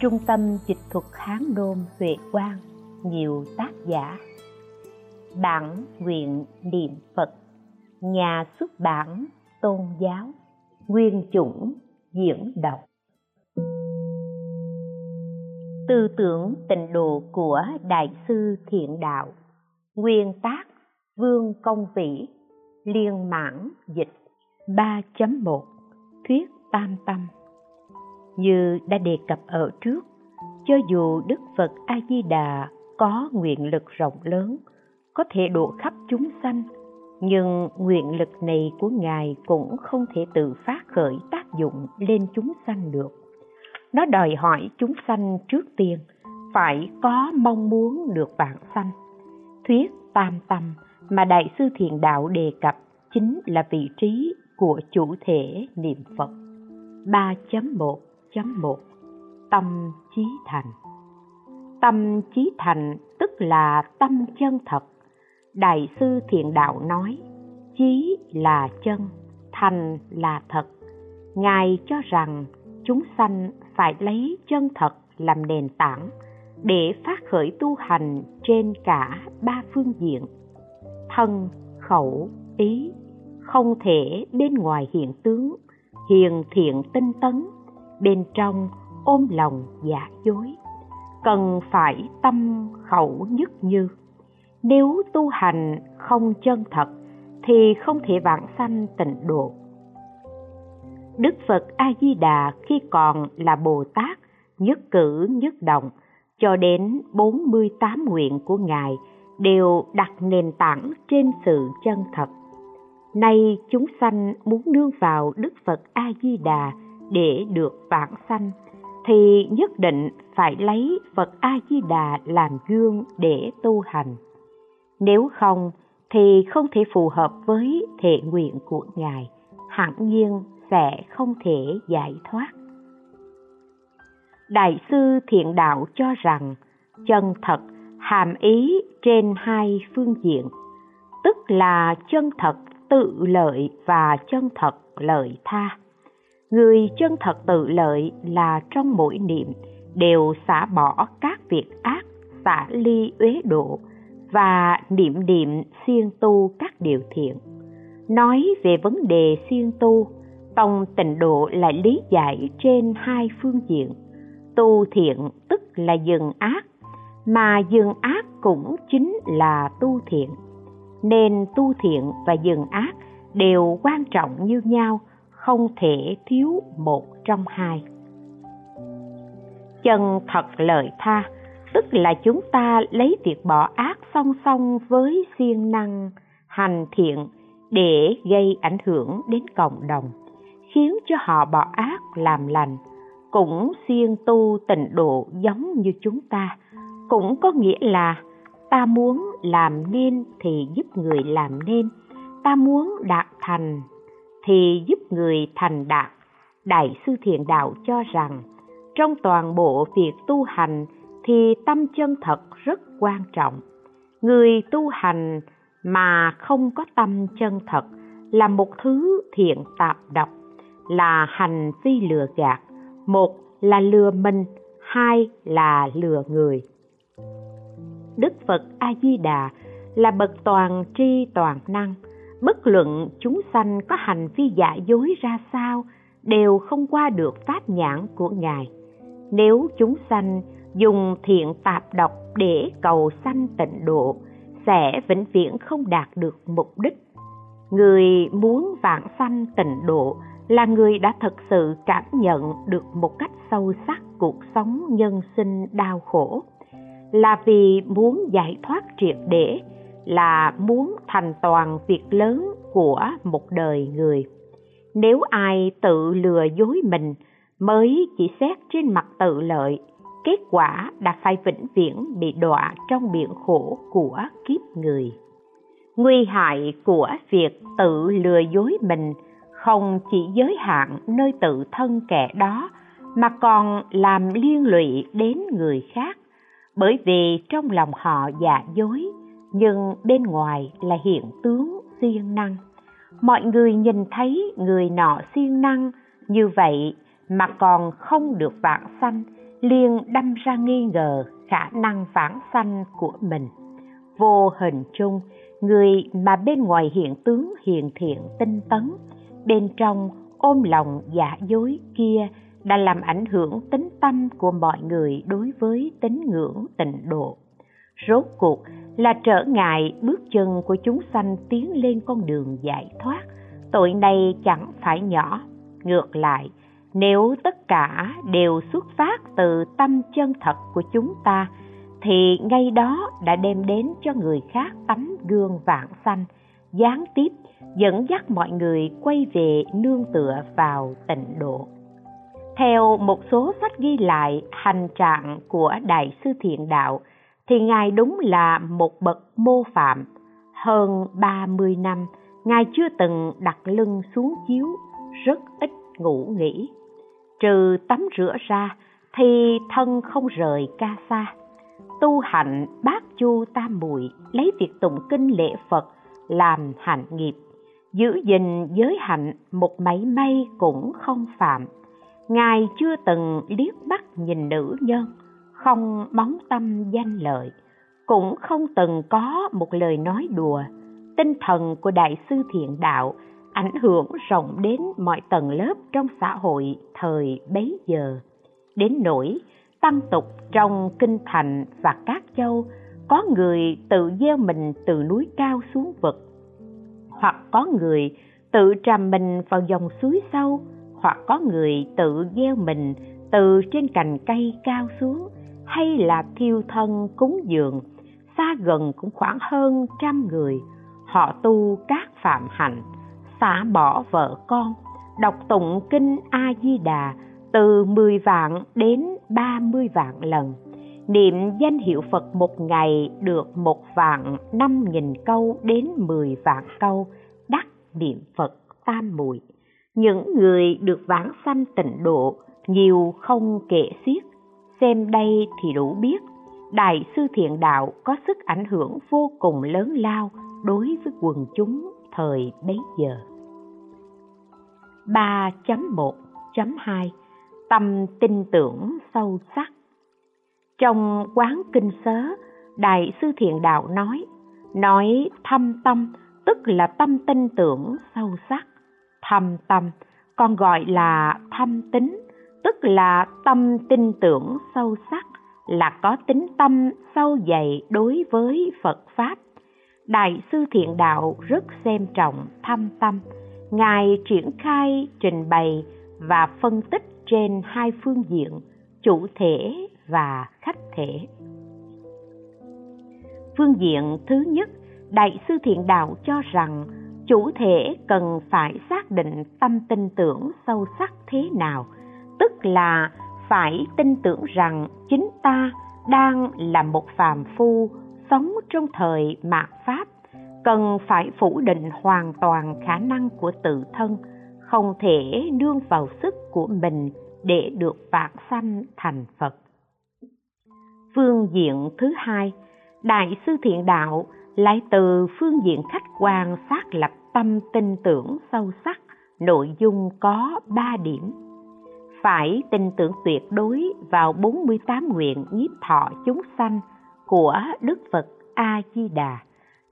Trung tâm Dịch thuật Hán Đôn Huệ Quang, Nhiều tác giả. Bản nguyện niệm Phật, Nhà xuất bản Tôn giáo, Nguyên chủng diễn đọc. Tư tưởng tịnh độ của Đại sư Thiện Đạo, Nguyên tác Vương Công Vĩ, Liên mãn dịch 3.1 Thuyết Tam Tâm như đã đề cập ở trước, cho dù đức phật a di đà có nguyện lực rộng lớn, có thể độ khắp chúng sanh, nhưng nguyện lực này của ngài cũng không thể tự phát khởi tác dụng lên chúng sanh được. Nó đòi hỏi chúng sanh trước tiên phải có mong muốn được vạn sanh. Thuyết tam tâm mà đại sư thiền đạo đề cập chính là vị trí của chủ thể niệm phật. 3.1 1 Tâm trí thành Tâm trí thành tức là tâm chân thật. Đại sư Thiện Đạo nói, trí là chân, thành là thật. Ngài cho rằng chúng sanh phải lấy chân thật làm nền tảng để phát khởi tu hành trên cả ba phương diện thân khẩu ý không thể bên ngoài hiện tướng hiền thiện tinh tấn bên trong ôm lòng giả dối. Cần phải tâm khẩu nhất như. Nếu tu hành không chân thật, thì không thể vãng sanh tịnh độ. Đức phật a di đà khi còn là bồ tát nhất cử, nhất động, cho đến 48 nguyện của Ngài đều đặt nền tảng trên sự chân thật. Nay chúng sanh muốn nương vào Đức Phật A-di-đà để được vãng sanh thì nhất định phải lấy Phật A Di Đà làm gương để tu hành. Nếu không thì không thể phù hợp với thể nguyện của Ngài, hẳn nhiên sẽ không thể giải thoát. Đại sư Thiện Đạo cho rằng chân thật hàm ý trên hai phương diện, tức là chân thật tự lợi và chân thật lợi tha người chân thật tự lợi là trong mỗi niệm đều xả bỏ các việc ác, xả ly uế độ và niệm niệm siêng tu các điều thiện. Nói về vấn đề siêng tu tông tịnh độ lại lý giải trên hai phương diện. Tu thiện tức là dừng ác, mà dừng ác cũng chính là tu thiện. Nên tu thiện và dừng ác đều quan trọng như nhau không thể thiếu một trong hai. Chân thật lợi tha, tức là chúng ta lấy việc bỏ ác song song với siêng năng, hành thiện để gây ảnh hưởng đến cộng đồng, khiến cho họ bỏ ác làm lành. Cũng siêng tu tịnh độ giống như chúng ta, cũng có nghĩa là ta muốn làm nên thì giúp người làm nên, ta muốn đạt thành thì giúp người thành đạt. Đại sư thiện đạo cho rằng, trong toàn bộ việc tu hành thì tâm chân thật rất quan trọng. Người tu hành mà không có tâm chân thật là một thứ thiện tạp độc, là hành vi lừa gạt. Một là lừa mình, hai là lừa người. Đức phật a di đà là bậc toàn tri toàn năng bất luận chúng sanh có hành vi giả dối ra sao đều không qua được pháp nhãn của ngài. Nếu chúng sanh dùng thiện tạp độc để cầu sanh tịnh độ, sẽ vĩnh viễn không đạt được mục đích. Người muốn vãng sanh tịnh độ là người đã thực sự cảm nhận được một cách sâu sắc cuộc sống nhân sinh đau khổ. Là vì muốn giải thoát triệt để là muốn thành toàn việc lớn của một đời người. Nếu ai tự lừa dối mình mới chỉ xét trên mặt tự lợi, kết quả đã phải vĩnh viễn bị đọa trong biển khổ của kiếp người. Nguy hại của việc tự lừa dối mình không chỉ giới hạn nơi tự thân kẻ đó, mà còn làm liên lụy đến người khác. Bởi vì trong lòng họ giả dối nhưng bên ngoài là hiện tướng siêng năng. Mọi người nhìn thấy người nọ siêng năng như vậy mà còn không được vạn sanh, liền đâm ra nghi ngờ khả năng vãng sanh của mình. Vô hình chung, người mà bên ngoài hiện tướng hiền thiện tinh tấn, bên trong ôm lòng giả dối kia đã làm ảnh hưởng tính tâm của mọi người đối với tín ngưỡng tịnh độ. Rốt cuộc là trở ngại bước chân của chúng sanh tiến lên con đường giải thoát. Tội này chẳng phải nhỏ. Ngược lại, nếu tất cả đều xuất phát từ tâm chân thật của chúng ta, thì ngay đó đã đem đến cho người khác tấm gương vạn sanh. Gián tiếp, dẫn dắt mọi người quay về nương tựa vào tịnh độ. Theo một số sách ghi lại hành trạng của đại sư thiện đạo thì ngài đúng là một bậc mô phạm. Hơn 30 năm, ngài chưa từng đặt lưng xuống chiếu, rất ít ngủ nghỉ. Trừ tắm rửa ra, thì thân không rời ca xa tu hạnh bát chu tam muội lấy việc tụng kinh lễ phật, làm hạnh nghiệp. Giữ gìn giới hạnh một mảy may cũng không phạm. Ngài chưa từng liếc mắt nhìn nữ nhân không móng tâm danh lợi, cũng không từng có một lời nói đùa. Tinh thần của đại sư thiện đạo ảnh hưởng rộng đến mọi tầng lớp trong xã hội thời bấy giờ. Đến nỗi tăng tục trong kinh thành và các châu, có người tự gieo mình từ núi cao xuống vực, hoặc có người tự tràm mình vào dòng suối sâu, hoặc có người tự gieo mình từ trên cành cây cao xuống hay là thiêu thân cúng dường, xa gần cũng khoảng hơn trăm người. Họ tu các phạm hạnh, xả bỏ vợ con. Đọc tụng kinh a di đà từ 10 vạn đến 30 vạn lần. Niệm danh hiệu Phật một ngày được một vạn năm nghìn câu đến 10 vạn câu, đắc niệm Phật tam muội. Những người được vãng sanh tịnh độ, nhiều không kể xiết xem đây thì đủ biết đại sư thiện đạo có sức ảnh hưởng vô cùng lớn lao đối với quần chúng thời bấy giờ. 3.1.2 Tâm tin tưởng sâu sắc. Trong quán kinh sớ, Đại sư Thiện Đạo nói, nói thâm tâm tức là tâm tin tưởng sâu sắc. Thâm tâm còn gọi là thâm tính, tức là tâm tin tưởng sâu sắc, là có tính tâm sâu dày đối với Phật Pháp. Đại sư Thiện Đạo rất xem trọng thâm tâm, ngài triển khai trình bày và phân tích trên hai phương diện chủ thể và khách thể phương diện thứ nhất đại sư thiện đạo cho rằng chủ thể cần phải xác định tâm tin tưởng sâu sắc thế nào tức là phải tin tưởng rằng chính ta đang là một phàm phu sống trong thời mạt pháp, cần phải phủ định hoàn toàn khả năng của tự thân, không thể nương vào sức của mình để được vạn sanh thành phật. Phương diện thứ hai, đại sư thiện đạo lại từ phương diện khách quan xác lập tâm tin tưởng sâu sắc, nội dung có ba điểm phải tin tưởng tuyệt đối vào 48 nguyện nhiếp thọ chúng sanh của Đức Phật A Di Đà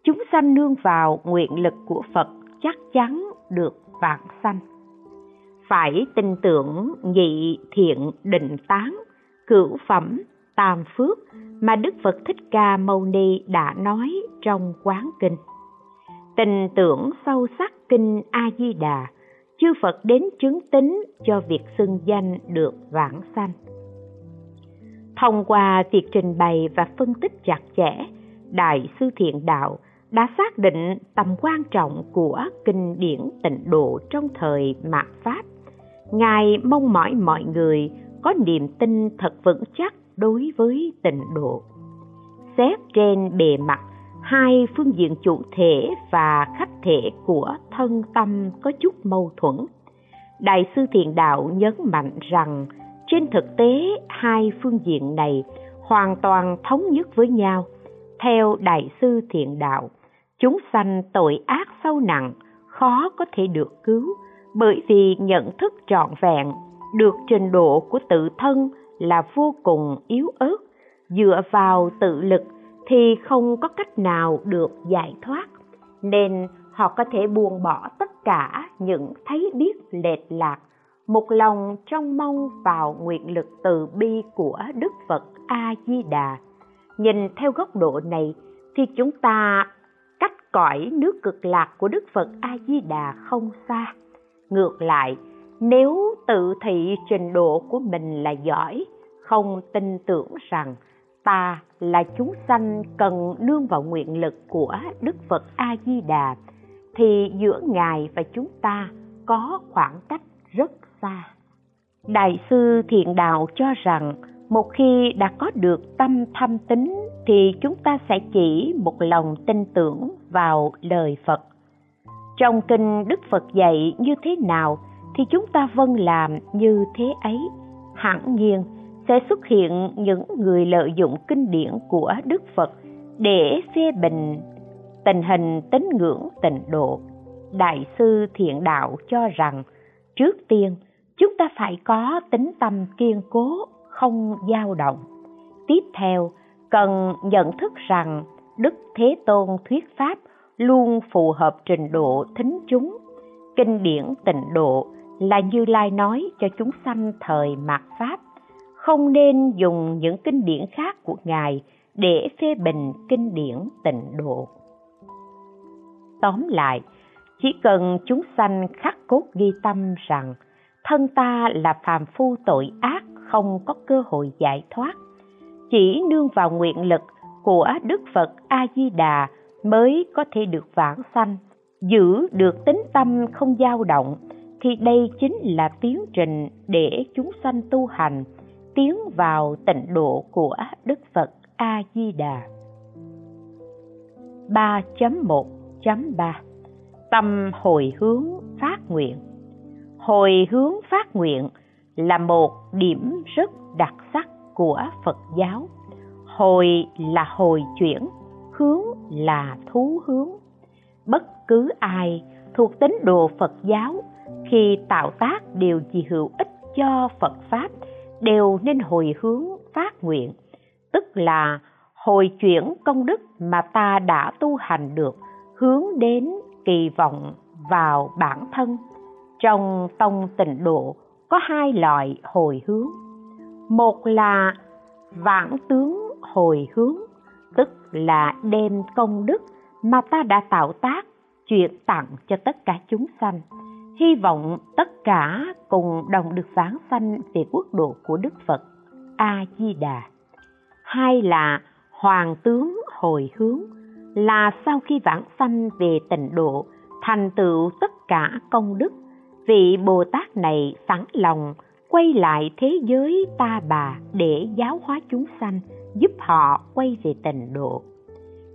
chúng sanh nương vào nguyện lực của Phật chắc chắn được vạn sanh. Phải tin tưởng nhị thiện định tán, cửu phẩm, tam phước mà Đức Phật Thích Ca Mâu Ni đã nói trong quán kinh. Tin tưởng sâu sắc kinh A Di Đà, chư Phật đến chứng tính cho việc xưng danh được vãng sanh. Thông qua việc trình bày và phân tích chặt chẽ, Đại sư Thiện Đạo đã xác định tầm quan trọng của kinh điển tịnh độ trong thời mạt pháp ngài mong mỏi mọi người có niềm tin thật vững chắc đối với tịnh độ xét trên bề mặt hai phương diện chủ thể và khách thể của thân tâm có chút mâu thuẫn. Đại sư thiện đạo nhấn mạnh rằng, trên thực tế, hai phương diện này hoàn toàn thống nhất với nhau. Theo đại sư thiện đạo, chúng sanh tội ác sâu nặng, khó có thể được cứu bởi vì nhận thức trọn vẹn, được trình độ của tự thân là vô cùng yếu ớt, dựa vào tự lực thì không có cách nào được giải thoát, nên họ có thể buông bỏ tất cả những thấy biết lệch lạc, một lòng trong mong vào nguyện lực từ bi của đức phật a di đà nhìn theo góc độ này thì chúng ta cách cõi nước cực lạc của đức phật a di đà không xa. Ngược lại, nếu tự thị trình độ của mình là giỏi, không tin tưởng rằng ta là chúng sanh cần nương vào nguyện lực của đức phật a di đà thì giữa ngài và chúng ta có khoảng cách rất xa. Đại sư thiện đạo cho rằng, một khi đã có được tâm thâm tín thì chúng ta sẽ chỉ một lòng tin tưởng vào lời phật. Trong kinh đức phật dạy như thế nào, thì chúng ta vâng làm như thế ấy, hẳn nhiên sẽ xuất hiện những người lợi dụng kinh điển của đức phật để phê bình tình hình tín ngưỡng, tịnh độ. Đại sư thiện đạo cho rằng, trước tiên, chúng ta phải có tính tâm kiên cố, không dao động. Tiếp theo, cần nhận thức rằng đức thế tôn thuyết pháp luôn phù hợp trình độ thính chúng. Kinh điển tịnh độ là như lai nói cho chúng sanh thời mạt pháp không nên dùng những kinh điển khác của ngài để phê bình kinh điển tịnh độ. Tóm lại, chỉ cần chúng sanh khắc cốt ghi tâm rằng thân ta là phàm phu tội ác không có cơ hội giải thoát, chỉ nương vào nguyện lực của đức phật a di đà mới có thể được vãng sanh, giữ được tính tâm không dao động, thì đây chính là tiến trình để chúng sanh tu hành tiến vào tịnh độ của đức phật a di đà 3.1.3 Tâm hồi hướng phát nguyện Hồi hướng phát nguyện là một điểm rất đặc sắc của Phật giáo. Hồi là hồi chuyển, hướng là thú hướng. Bất cứ ai thuộc tín đồ Phật giáo khi tạo tác điều gì hữu ích cho Phật Pháp đều nên hồi hướng phát nguyện, tức là hồi chuyển công đức mà ta đã tu hành được hướng đến kỳ vọng vào bản thân. Trong tông tịnh độ có hai loại hồi hướng. Một là vãng tướng hồi hướng tức là đem công đức mà ta đã tạo tác chuyển tặng cho tất cả chúng sanh hy vọng tất cả cùng đồng được vãng sanh về quốc độ của đức phật. A di đà hai là hoàng tướng hồi hướng, là sau khi vãng sanh về tịnh độ, thành tựu tất cả công đức, vị bồ tát này sẵn lòng quay lại thế giới ta bà để giáo hóa chúng sanh, giúp họ quay về tịnh độ.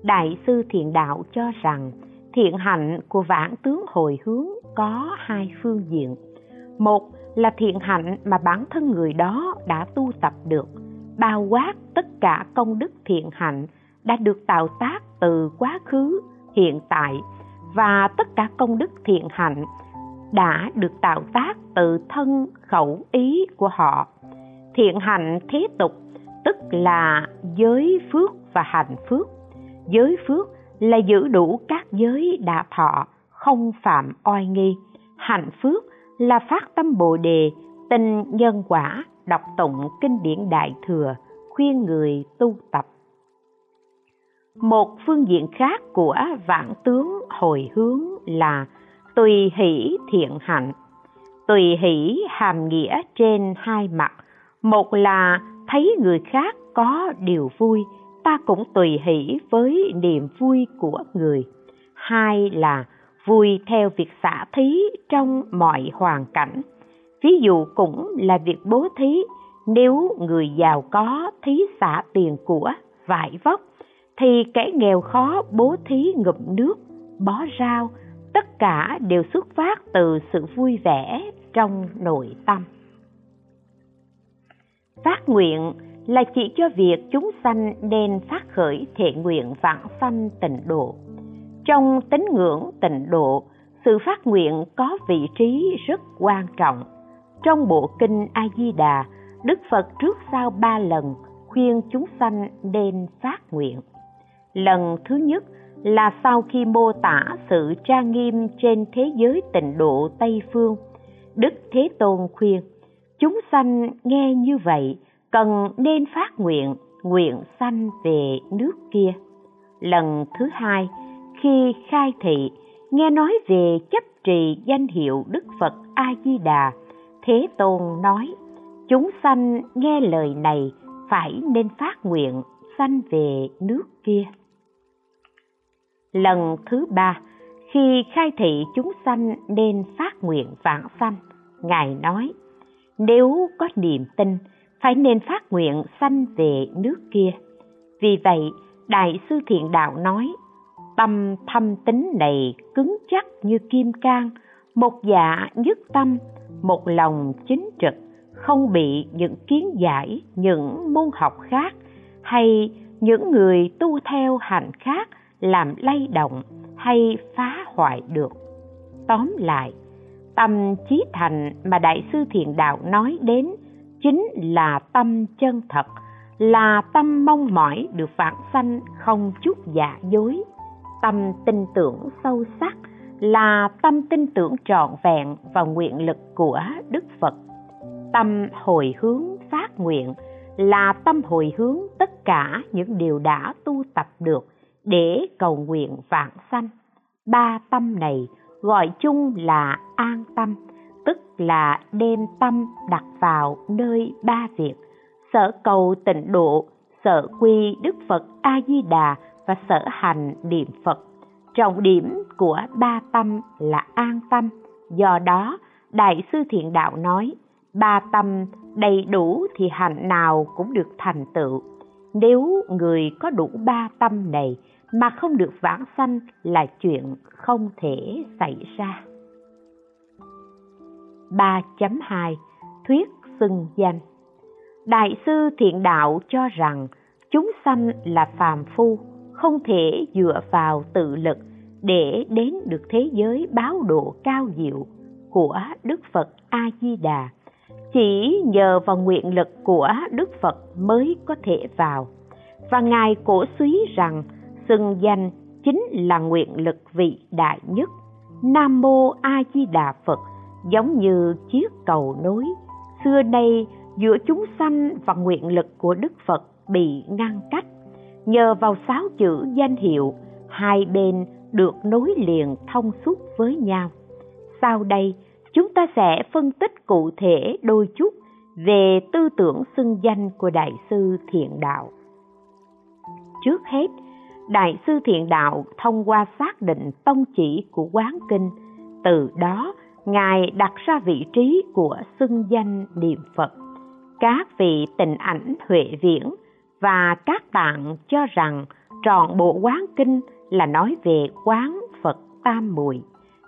Đại sư thiện đạo cho rằng, thiện hạnh của vãn tướng hồi hướng có hai phương diện. Một là thiện hạnh mà bản thân người đó đã tu tập được, bao quát tất cả công đức thiện hạnh đã được tạo tác từ quá khứ, hiện tại và tất cả công đức thiện hạnh đã được tạo tác từ thân khẩu ý của họ. Thiện hạnh thế tục, tức là giới phước và hạnh phước giới phước là giữ đủ các giới đà thọ không phạm oai nghi. Hạnh phước là phát tâm bồ đề tinh nhân quả, đọc tụng kinh điển đại thừa, khuyên người tu tập. Một phương diện khác của vạn tướng hồi hướng là tùy hỷ thiện hạnh. Tùy hỷ hàm nghĩa trên hai mặt. Một là thấy người khác có điều vui, ta cũng tùy hỷ với niềm vui của người. Hai là vui theo việc xả thí trong mọi hoàn cảnh. Ví dụ cũng là việc bố thí, nếu người giàu có thí xả tiền của, vải vóc, thì kẻ nghèo khó bố thí ngụm nước, bó rau. Tất cả đều xuất phát từ sự vui vẻ trong nội tâm. Phát nguyện là chỉ cho việc chúng sanh nên phát khởi thiện nguyện vãng sanh tịnh độ trong tín ngưỡng tịnh độ, sự phát nguyện có vị trí rất quan trọng. Trong bộ kinh a di đà đức phật trước sau ba lần khuyên chúng sanh nên phát nguyện. Lần thứ nhất là sau khi mô tả sự trang nghiêm trên thế giới tịnh độ tây phương, đức thế tôn khuyên, chúng sanh nghe như vậy, cần nên phát nguyện nguyện sanh về nước kia. Lần thứ hai khi khai thị, nghe nói về chấp trì danh hiệu đức phật a di đà thế tôn nói, chúng sanh nghe lời này phải nên phát nguyện sanh về nước kia. Lần thứ ba, khi khai thị chúng sanh nên phát nguyện vãng sanh, ngài nói, nếu có niềm tin, phải nên phát nguyện sanh về nước kia. Vì vậy, đại sư thiện đạo nói tâm thâm tính này cứng chắc như kim cang, một dạ nhất tâm, một lòng chính trực, không bị những kiến giải, những môn học khác hay những người tu theo hành khác làm lay động hay phá hoại được. Tóm lại, tâm trí thành mà đại sư thiền đạo nói đến chính là tâm chân thật, là tâm mong mỏi được vãng sanh không chút giả dối tâm tin tưởng sâu sắc, là tâm tin tưởng trọn vẹn vào nguyện lực của đức phật. Tâm hồi hướng phát nguyện là tâm hồi hướng tất cả những điều đã tu tập được để cầu nguyện vạn sanh. Ba tâm này gọi chung là an tâm, tức là đem tâm đặt vào nơi ba việc sở cầu tịnh độ, sở quy đức phật a di đà và sở hành niệm phật. Trọng điểm của ba tâm là an tâm. Do đó đại sư thiện đạo nói ba tâm đầy đủ thì hạnh nào cũng được thành tựu. Nếu người có đủ ba tâm này mà không được vãng sanh là chuyện không thể xảy ra. 3.2 Thuyết xưng danh. Đại sư thiện đạo cho rằng chúng sanh là phàm phu, không thể dựa vào tự lực để đến được thế giới báo độ cao diệu của Đức Phật A Di Đà. Chỉ nhờ vào nguyện lực của Đức Phật mới có thể vào. Và Ngài cổ suý rằng, xưng danh chính là nguyện lực vị đại nhất. Nam mô A Di Đà Phật, giống như chiếc cầu nối xưa nay, giữa chúng sanh và nguyện lực của Đức Phật bị ngăn cách. Nhờ vào sáu chữ danh hiệu, hai bên được nối liền thông suốt với nhau. Sau đây, chúng ta sẽ phân tích cụ thể đôi chút về tư tưởng xưng danh của Đại sư Thiện Đạo. Trước hết, Đại sư Thiện Đạo thông qua xác định tông chỉ của Quán Kinh, từ đó Ngài đặt ra vị trí của xưng danh niệm Phật. Các vị tình ảnh huệ viễn và các bạn cho rằng trọn bộ quán kinh là nói về quán Phật Tam Muội.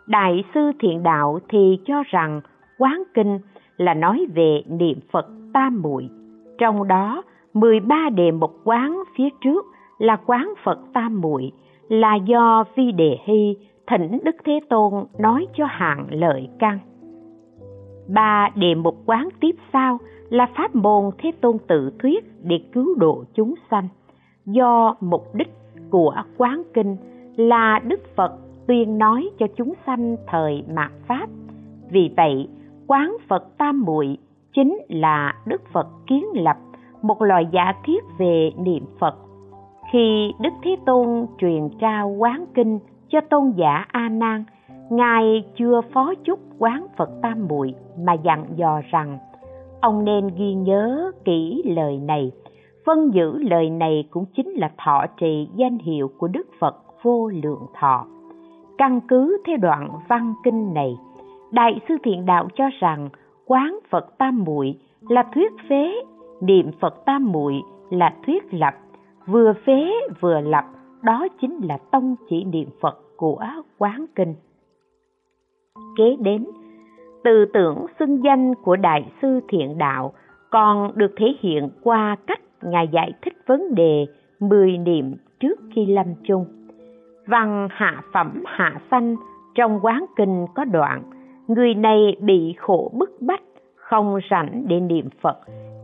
Đại sư Thiện Đạo thì cho rằng quán kinh là nói về niệm Phật Tam Muội. Trong đó, 13 đề mục quán phía trước là quán Phật Tam Muội là do Vi Đề Hy thỉnh Đức Thế Tôn nói cho hạng lợi căn. Ba đề mục quán tiếp sau là pháp môn Thế Tôn tự thuyết để cứu độ chúng sanh. Do mục đích của quán kinh là Đức Phật tuyên nói cho chúng sanh thời mạt Pháp. Vì vậy, quán Phật Tam Muội chính là Đức Phật kiến lập một loại giả thiết về niệm Phật. Khi Đức Thế Tôn truyền trao quán kinh cho tôn giả A Nan, ngài chưa phó chúc quán Phật Tam Muội mà dặn dò rằng ông nên ghi nhớ kỹ lời này. phân giữ lời này cũng chính là thọ trì danh hiệu của Đức Phật vô lượng thọ. Căn cứ theo đoạn văn kinh này, Đại sư Thiện Đạo cho rằng quán Phật Tam Muội là thuyết phế, niệm Phật Tam Muội là thuyết lập, vừa phế vừa lập, đó chính là tông chỉ niệm Phật của quán kinh. Kế đến, tư tưởng xưng danh của Đại sư Thiện Đạo còn được thể hiện qua cách Ngài giải thích vấn đề mười niệm trước khi lâm chung. Văn hạ phẩm hạ sanh trong quán kinh có đoạn, người này bị khổ bức bách, không rảnh để niệm Phật,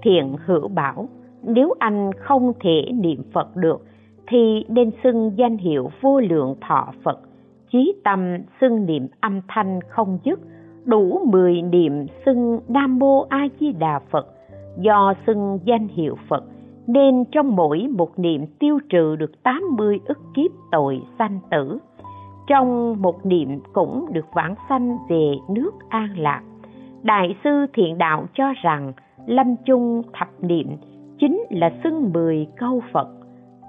thiện hữu bảo nếu anh không thể niệm phật được thì nên xưng danh hiệu vô lượng thọ phật chí tâm xưng niệm âm thanh không dứt đủ mười niệm xưng nam mô a di đà phật do xưng danh hiệu phật nên trong mỗi một niệm tiêu trừ được 80 ức kiếp tội sanh tử. Trong một niệm cũng được vãng sanh về nước an lạc. Đại sư Thiện Đạo cho rằng lâm chung thập niệm chính là xưng mười câu Phật.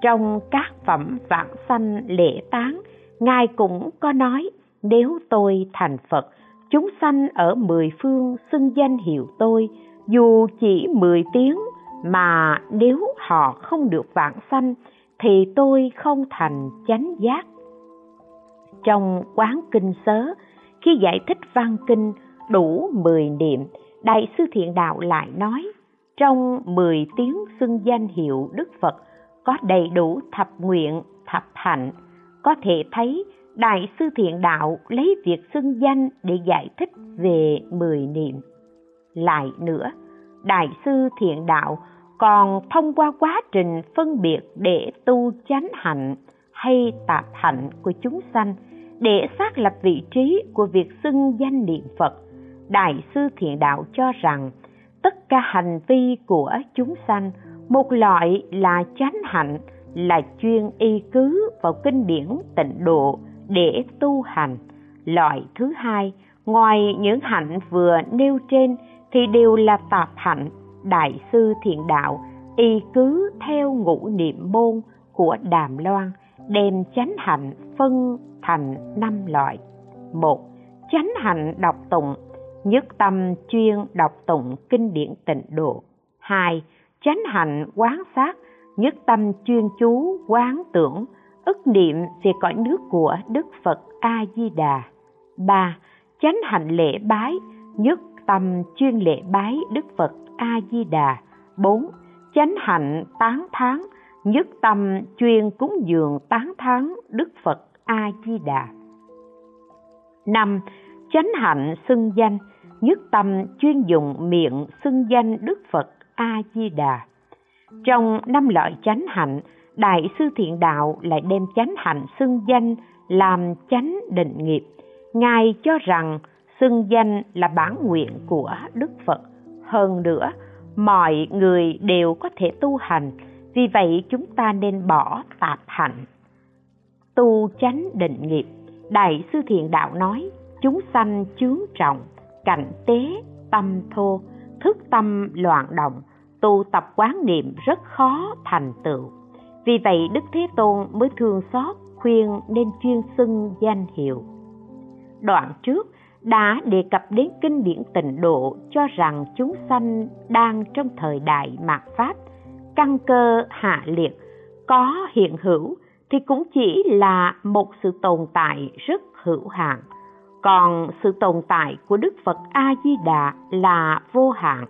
Trong các phẩm vãng sanh lễ tán, Ngài cũng có nói nếu tôi thành Phật, chúng sanh ở mười phương xưng danh hiệu tôi, dù chỉ mười tiếng mà nếu họ không được vãng sanh thì tôi không thành chánh giác. Trong quán kinh sớ khi giải thích văn kinh đủ mười niệm đại sư thiện đạo lại nói trong mười tiếng xưng danh hiệu đức phật có đầy đủ thập nguyện thập hạnh có thể thấy đại sư thiện đạo lấy việc xưng danh để giải thích về mười niệm. Lại nữa đại sư thiện đạo còn thông qua quá trình phân biệt để tu chánh hạnh hay tạp hạnh của chúng sanh để xác lập vị trí của việc xưng danh niệm Phật, Đại sư Thiện Đạo cho rằng tất cả hành vi của chúng sanh, một loại là chánh hạnh, là chuyên y cứ vào kinh điển tịnh độ để tu hành. Loại thứ hai, ngoài những hạnh vừa nêu trên thì đều là tạp hạnh đại sư thiện đạo y cứ theo ngũ niệm môn của đàm loan đem chánh hạnh phân thành năm loại một chánh hạnh đọc tụng nhất tâm chuyên đọc tụng kinh điển tịnh độ hai chánh hạnh quán sát nhất tâm chuyên chú quán tưởng ức niệm về cõi nước của đức phật a di đà ba, chánh hạnh lễ bái, nhất tâm chuyên lễ bái đức phật a di đà bốn, chánh hạnh tán thán, nhất tâm chuyên cúng dường tán thán đức phật a di đà năm, chánh hạnh xưng danh, nhất tâm chuyên dùng miệng xưng danh đức phật a di đà trong năm loại chánh hạnh đại sư thiện đạo lại đem chánh hạnh xưng danh làm chánh định nghiệp. Ngài cho rằng xưng danh là bản nguyện của đức phật. Hơn nữa, mọi người đều có thể tu hành, vì vậy chúng ta nên bỏ tạp hạnh. Tu chánh định nghiệp, đại sư thiện đạo nói, chúng sanh chướng trọng, cảnh tế, tâm thô, thức tâm loạn động, tu tập quán niệm rất khó thành tựu vì vậy đức thế tôn mới thương xót khuyên nên chuyên xưng danh hiệu. Đoạn trước đã đề cập đến kinh điển tịnh độ cho rằng chúng sanh đang trong thời đại mạt pháp, căn cơ hạ liệt, có hiện hữu thì cũng chỉ là một sự tồn tại rất hữu hạn. Còn sự tồn tại của đức phật a di đà là vô hạn.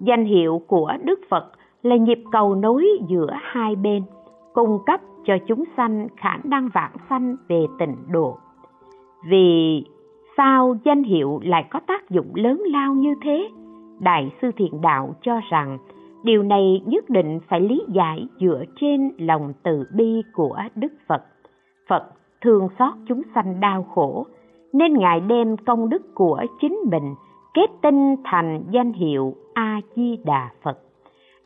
Danh hiệu của đức phật là nhịp cầu nối giữa hai bên cung cấp cho chúng sanh khả năng vãng sanh về tịnh độ. Vì sao danh hiệu lại có tác dụng lớn lao như thế? Đại sư thiện đạo cho rằng điều này nhất định phải lý giải dựa trên lòng từ bi của đức phật. Phật thương xót chúng sanh đau khổ, nên ngài đem công đức của chính mình kết tinh thành danh hiệu a di đà phật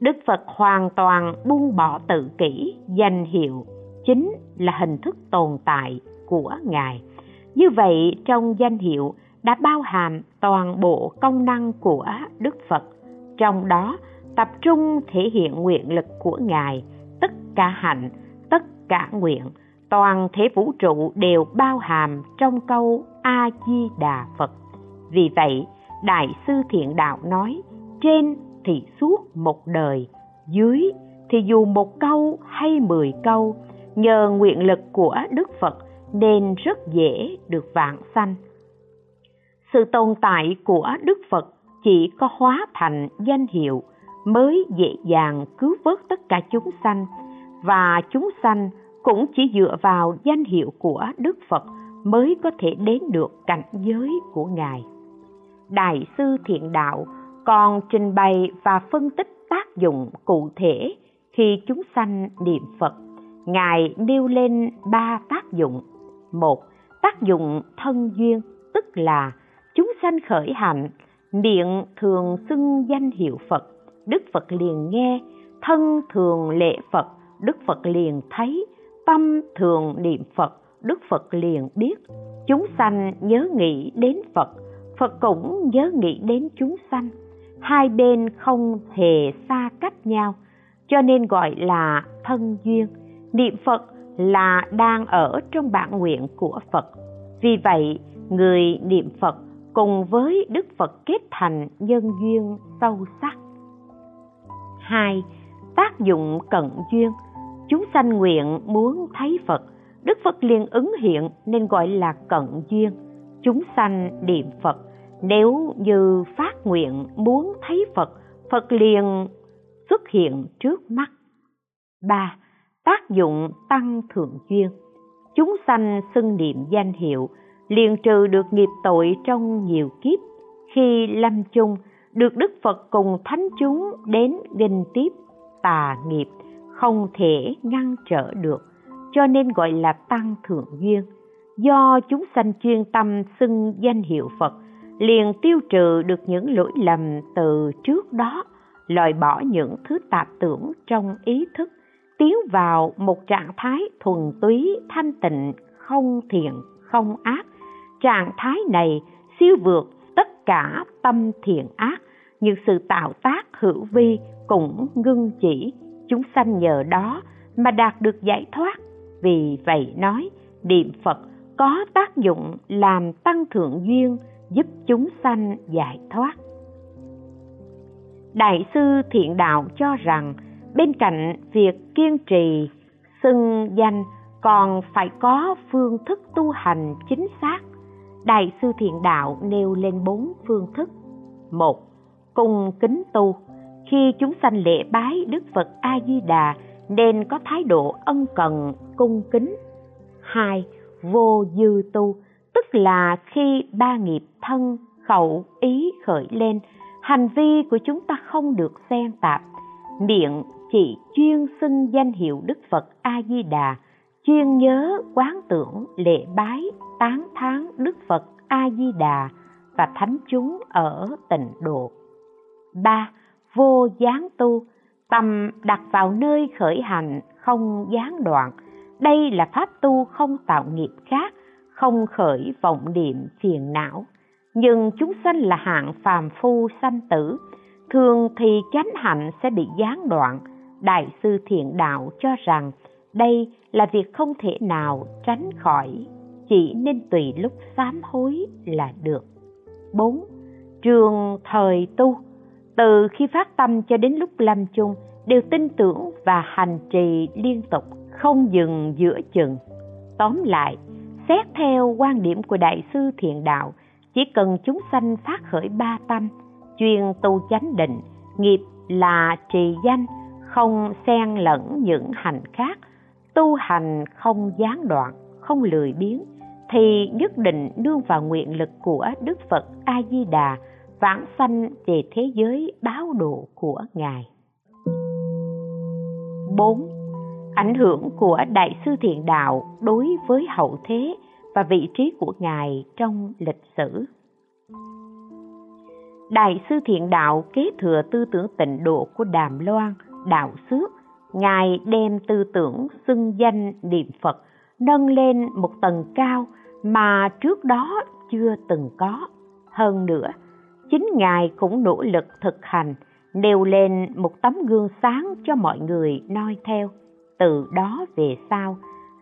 đức phật hoàn toàn buông bỏ tự kỷ danh hiệu chính là hình thức tồn tại của ngài như vậy trong danh hiệu đã bao hàm toàn bộ công năng của Đức Phật, trong đó tập trung thể hiện nguyện lực của Ngài, tất cả hạnh, tất cả nguyện, toàn thể vũ trụ đều bao hàm trong câu A Di Đà Phật. Vì vậy, Đại sư Thiện Đạo nói, trên thì suốt một đời, dưới thì dù một câu hay mười câu, nhờ nguyện lực của Đức Phật nên rất dễ được vạn sanh. Sự tồn tại của Đức Phật chỉ có hóa thành danh hiệu mới dễ dàng cứu vớt tất cả chúng sanh và chúng sanh cũng chỉ dựa vào danh hiệu của Đức Phật mới có thể đến được cảnh giới của Ngài. Đại sư Thiện Đạo còn trình bày và phân tích tác dụng cụ thể khi chúng sanh niệm phật, ngài nêu lên ba tác dụng. Một, tác dụng thân duyên, tức là chúng sanh khởi hạnh, miệng thường xưng danh hiệu phật, đức phật liền nghe, thân thường lễ phật, đức phật liền thấy, tâm thường niệm phật, đức phật liền biết. Chúng sanh nhớ nghĩ đến phật phật cũng nhớ nghĩ đến chúng sanh hai bên không hề xa cách nhau, cho nên gọi là thân duyên. Niệm phật là đang ở trong bản nguyện của phật. Vì vậy, người niệm phật cùng với đức phật kết thành nhân duyên sâu sắc. Hai, tác dụng cận duyên. Chúng sanh nguyện muốn thấy phật. Đức phật liền ứng hiện nên gọi là cận duyên. Chúng sanh niệm phật nếu như phát nguyện muốn thấy phật phật liền xuất hiện trước mắt. Ba, tác dụng tăng thượng duyên. Chúng sanh xưng niệm danh hiệu, liền trừ được nghiệp tội trong nhiều kiếp. Khi lâm chung, được đức phật cùng thánh chúng đến nghinh tiếp, tà nghiệp không thể ngăn trở được, cho nên gọi là tăng thượng duyên. Do chúng sanh chuyên tâm xưng danh hiệu phật liền tiêu trừ được những lỗi lầm từ trước đó, loại bỏ những thứ tạp tưởng trong ý thức, tiến vào một trạng thái thuần túy, thanh tịnh, không thiện, không ác. Trạng thái này siêu vượt tất cả tâm thiện ác những sự tạo tác hữu vi cũng ngưng chỉ. Chúng sanh nhờ đó mà đạt được giải thoát. Vì vậy nói, niệm phật có tác dụng làm tăng thượng duyên giúp chúng sanh giải thoát. Đại sư thiện đạo cho rằng, bên cạnh việc kiên trì, xưng danh còn phải có phương thức tu hành chính xác. Đại sư thiện đạo nêu lên bốn phương thức. Một cung kính tu. Khi chúng sanh lễ bái đức phật a di đà nên có thái độ ân cần, cung kính. Hai, vô dư tu tức là khi ba nghiệp thân, khẩu, ý khởi lên, hành vi của chúng ta không được xen tạp miệng chỉ chuyên xưng danh hiệu đức phật a di đà chuyên nhớ quán tưởng, lễ bái, tán thán đức phật a di đà và thánh chúng ở tịnh độ. Ba, vô gián tu tâm đặt vào nơi khởi hành, không gián đoạn. Đây là pháp tu không tạo nghiệp khác không khởi vọng niệm phiền não. Nhưng chúng sanh là hạng phàm phu sanh tử. Thường thì chánh hạnh sẽ bị gián đoạn. Đại sư thiện đạo cho rằng đây là việc không thể nào tránh khỏi. Chỉ nên tùy lúc sám hối là được. 4. Trường thời tu. Từ khi phát tâm cho đến lúc lâm chung đều tin tưởng và hành trì liên tục, không dừng giữa chừng. Tóm lại, xét theo quan điểm của Đại sư Thiện Đạo, chỉ cần chúng sanh phát khởi ba tâm, chuyên tu chánh định, nghiệp là trì danh, không xen lẫn những hành khác, tu hành không gián đoạn, không lười biếng, thì nhất định nương vào nguyện lực của Đức Phật A Di Đà vãng sanh về thế giới báo độ của Ngài. 4. Ảnh hưởng của Đại sư Thiện Đạo đối với hậu thế và vị trí của Ngài trong lịch sử. Đại sư Thiện Đạo kế thừa tư tưởng tịnh độ của Đàm Loan, Đạo Xước. Ngài đem tư tưởng xưng danh niệm Phật nâng lên một tầng cao mà trước đó chưa từng có. Hơn nữa, chính Ngài cũng nỗ lực thực hành, nêu lên một tấm gương sáng cho mọi người noi theo. Từ đó về sau,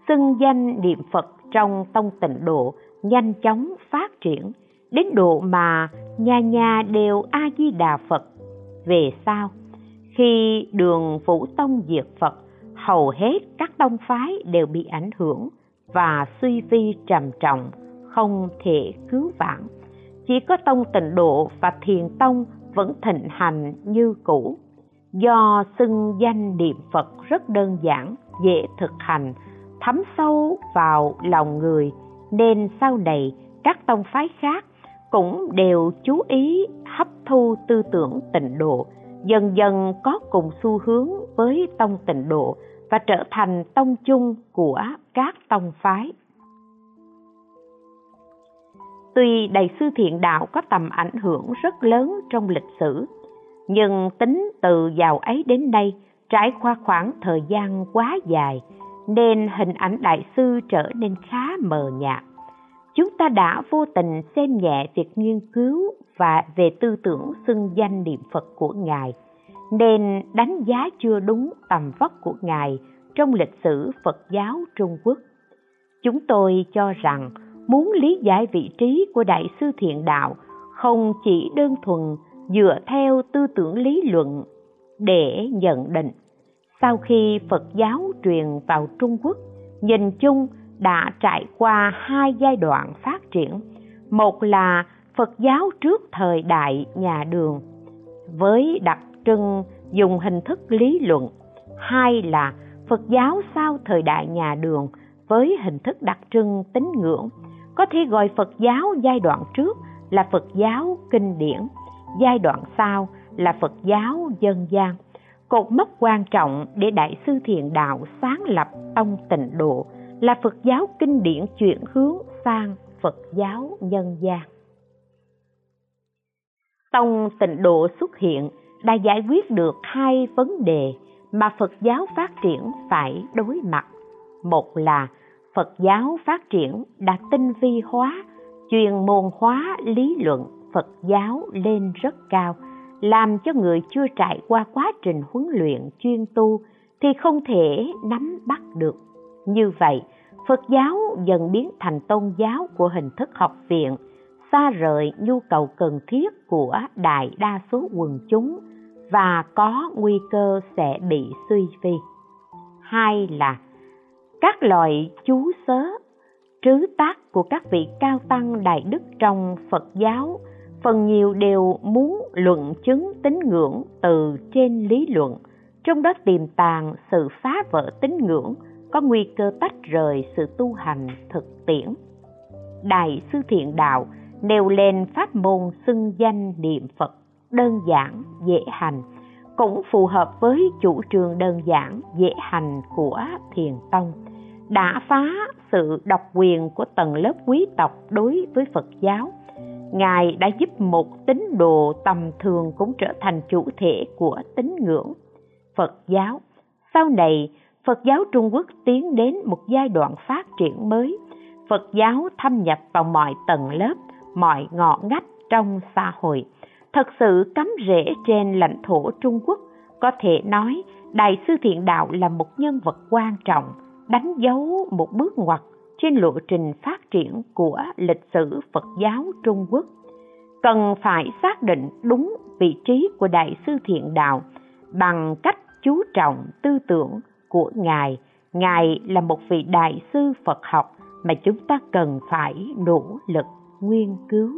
xưng danh niệm Phật trong tông tịnh độ nhanh chóng phát triển, đến độ mà nhà nhà đều A-di-đà Phật. Về sau, khi đường Vũ Tông diệt Phật, hầu hết các tông phái đều bị ảnh hưởng và suy vi trầm trọng, không thể cứu vãn. Chỉ có tông tịnh độ và thiền tông vẫn thịnh hành như cũ. Do xưng danh niệm Phật rất đơn giản, dễ thực hành, thấm sâu vào lòng người, nên sau này các tông phái khác cũng đều chú ý hấp thu tư tưởng tịnh độ dần dần có cùng xu hướng với tông tịnh độ và trở thành tông chung của các tông phái. Tuy đại sư thiện đạo có tầm ảnh hưởng rất lớn trong lịch sử, nhưng tính từ giàu ấy đến nay trải qua khoảng thời gian quá dài nên hình ảnh đại sư trở nên khá mờ nhạt. Chúng ta đã vô tình xem nhẹ việc nghiên cứu và về tư tưởng xưng danh niệm Phật của Ngài, nên đánh giá chưa đúng tầm vóc của Ngài trong lịch sử Phật giáo Trung Quốc. Chúng tôi cho rằng muốn lý giải vị trí của Đại sư Thiện Đạo không chỉ đơn thuần dựa theo tư tưởng lý luận để nhận định. Sau khi Phật giáo truyền vào Trung Quốc, nhìn chung đã trải qua hai giai đoạn phát triển. Một là Phật giáo trước thời đại nhà đường với đặc trưng dùng hình thức lý luận. Hai là Phật giáo sau thời đại nhà đường với hình thức đặc trưng tín ngưỡng. Có thể gọi Phật giáo giai đoạn trước là Phật giáo kinh điển, giai đoạn sau là Phật giáo dân gian. Cột mốc quan trọng để Đại sư Thiện Đạo sáng lập tông tịnh độ là Phật giáo kinh điển chuyển hướng sang Phật giáo nhân gian. Tông tịnh độ xuất hiện đã giải quyết được hai vấn đề mà Phật giáo phát triển phải đối mặt. Một là Phật giáo phát triển đã tinh vi hóa, chuyên môn hóa lý luận Phật giáo lên rất cao, làm cho người chưa trải qua quá trình huấn luyện chuyên tu thì không thể nắm bắt được. Như vậy, Phật giáo dần biến thành tôn giáo của hình thức học viện, xa rời nhu cầu cần thiết của đại đa số quần chúng và có nguy cơ sẽ bị suy vi. Hai là các loại chú sớ, trứ tác của các vị cao tăng đại đức trong Phật giáo phần nhiều đều muốn luận chứng tín ngưỡng từ trên lý luận, trong đó tiềm tàng sự phá vỡ tín ngưỡng có nguy cơ tách rời sự tu hành thực tiễn. Đại sư thiện đạo nêu lên pháp môn xưng danh niệm Phật đơn giản, dễ hành, cũng phù hợp với chủ trương đơn giản, dễ hành của thiền tông, đã phá sự độc quyền của tầng lớp quý tộc đối với Phật giáo. Ngài đã giúp một tín đồ tầm thường cũng trở thành chủ thể của tín ngưỡng Phật giáo. Sau này, Phật giáo Trung Quốc tiến đến một giai đoạn phát triển mới. Phật giáo thâm nhập vào mọi tầng lớp, mọi ngõ ngách trong xã hội thật sự cắm rễ trên lãnh thổ Trung Quốc, có thể nói Đại sư Thiện Đạo là một nhân vật quan trọng, đánh dấu một bước ngoặt trên lộ trình phát triển của lịch sử Phật giáo Trung Quốc. Cần phải xác định đúng vị trí của Đại sư Thiện Đạo bằng cách chú trọng tư tưởng của Ngài. Ngài là một vị đại sư Phật học mà chúng ta cần phải nỗ lực nghiên cứu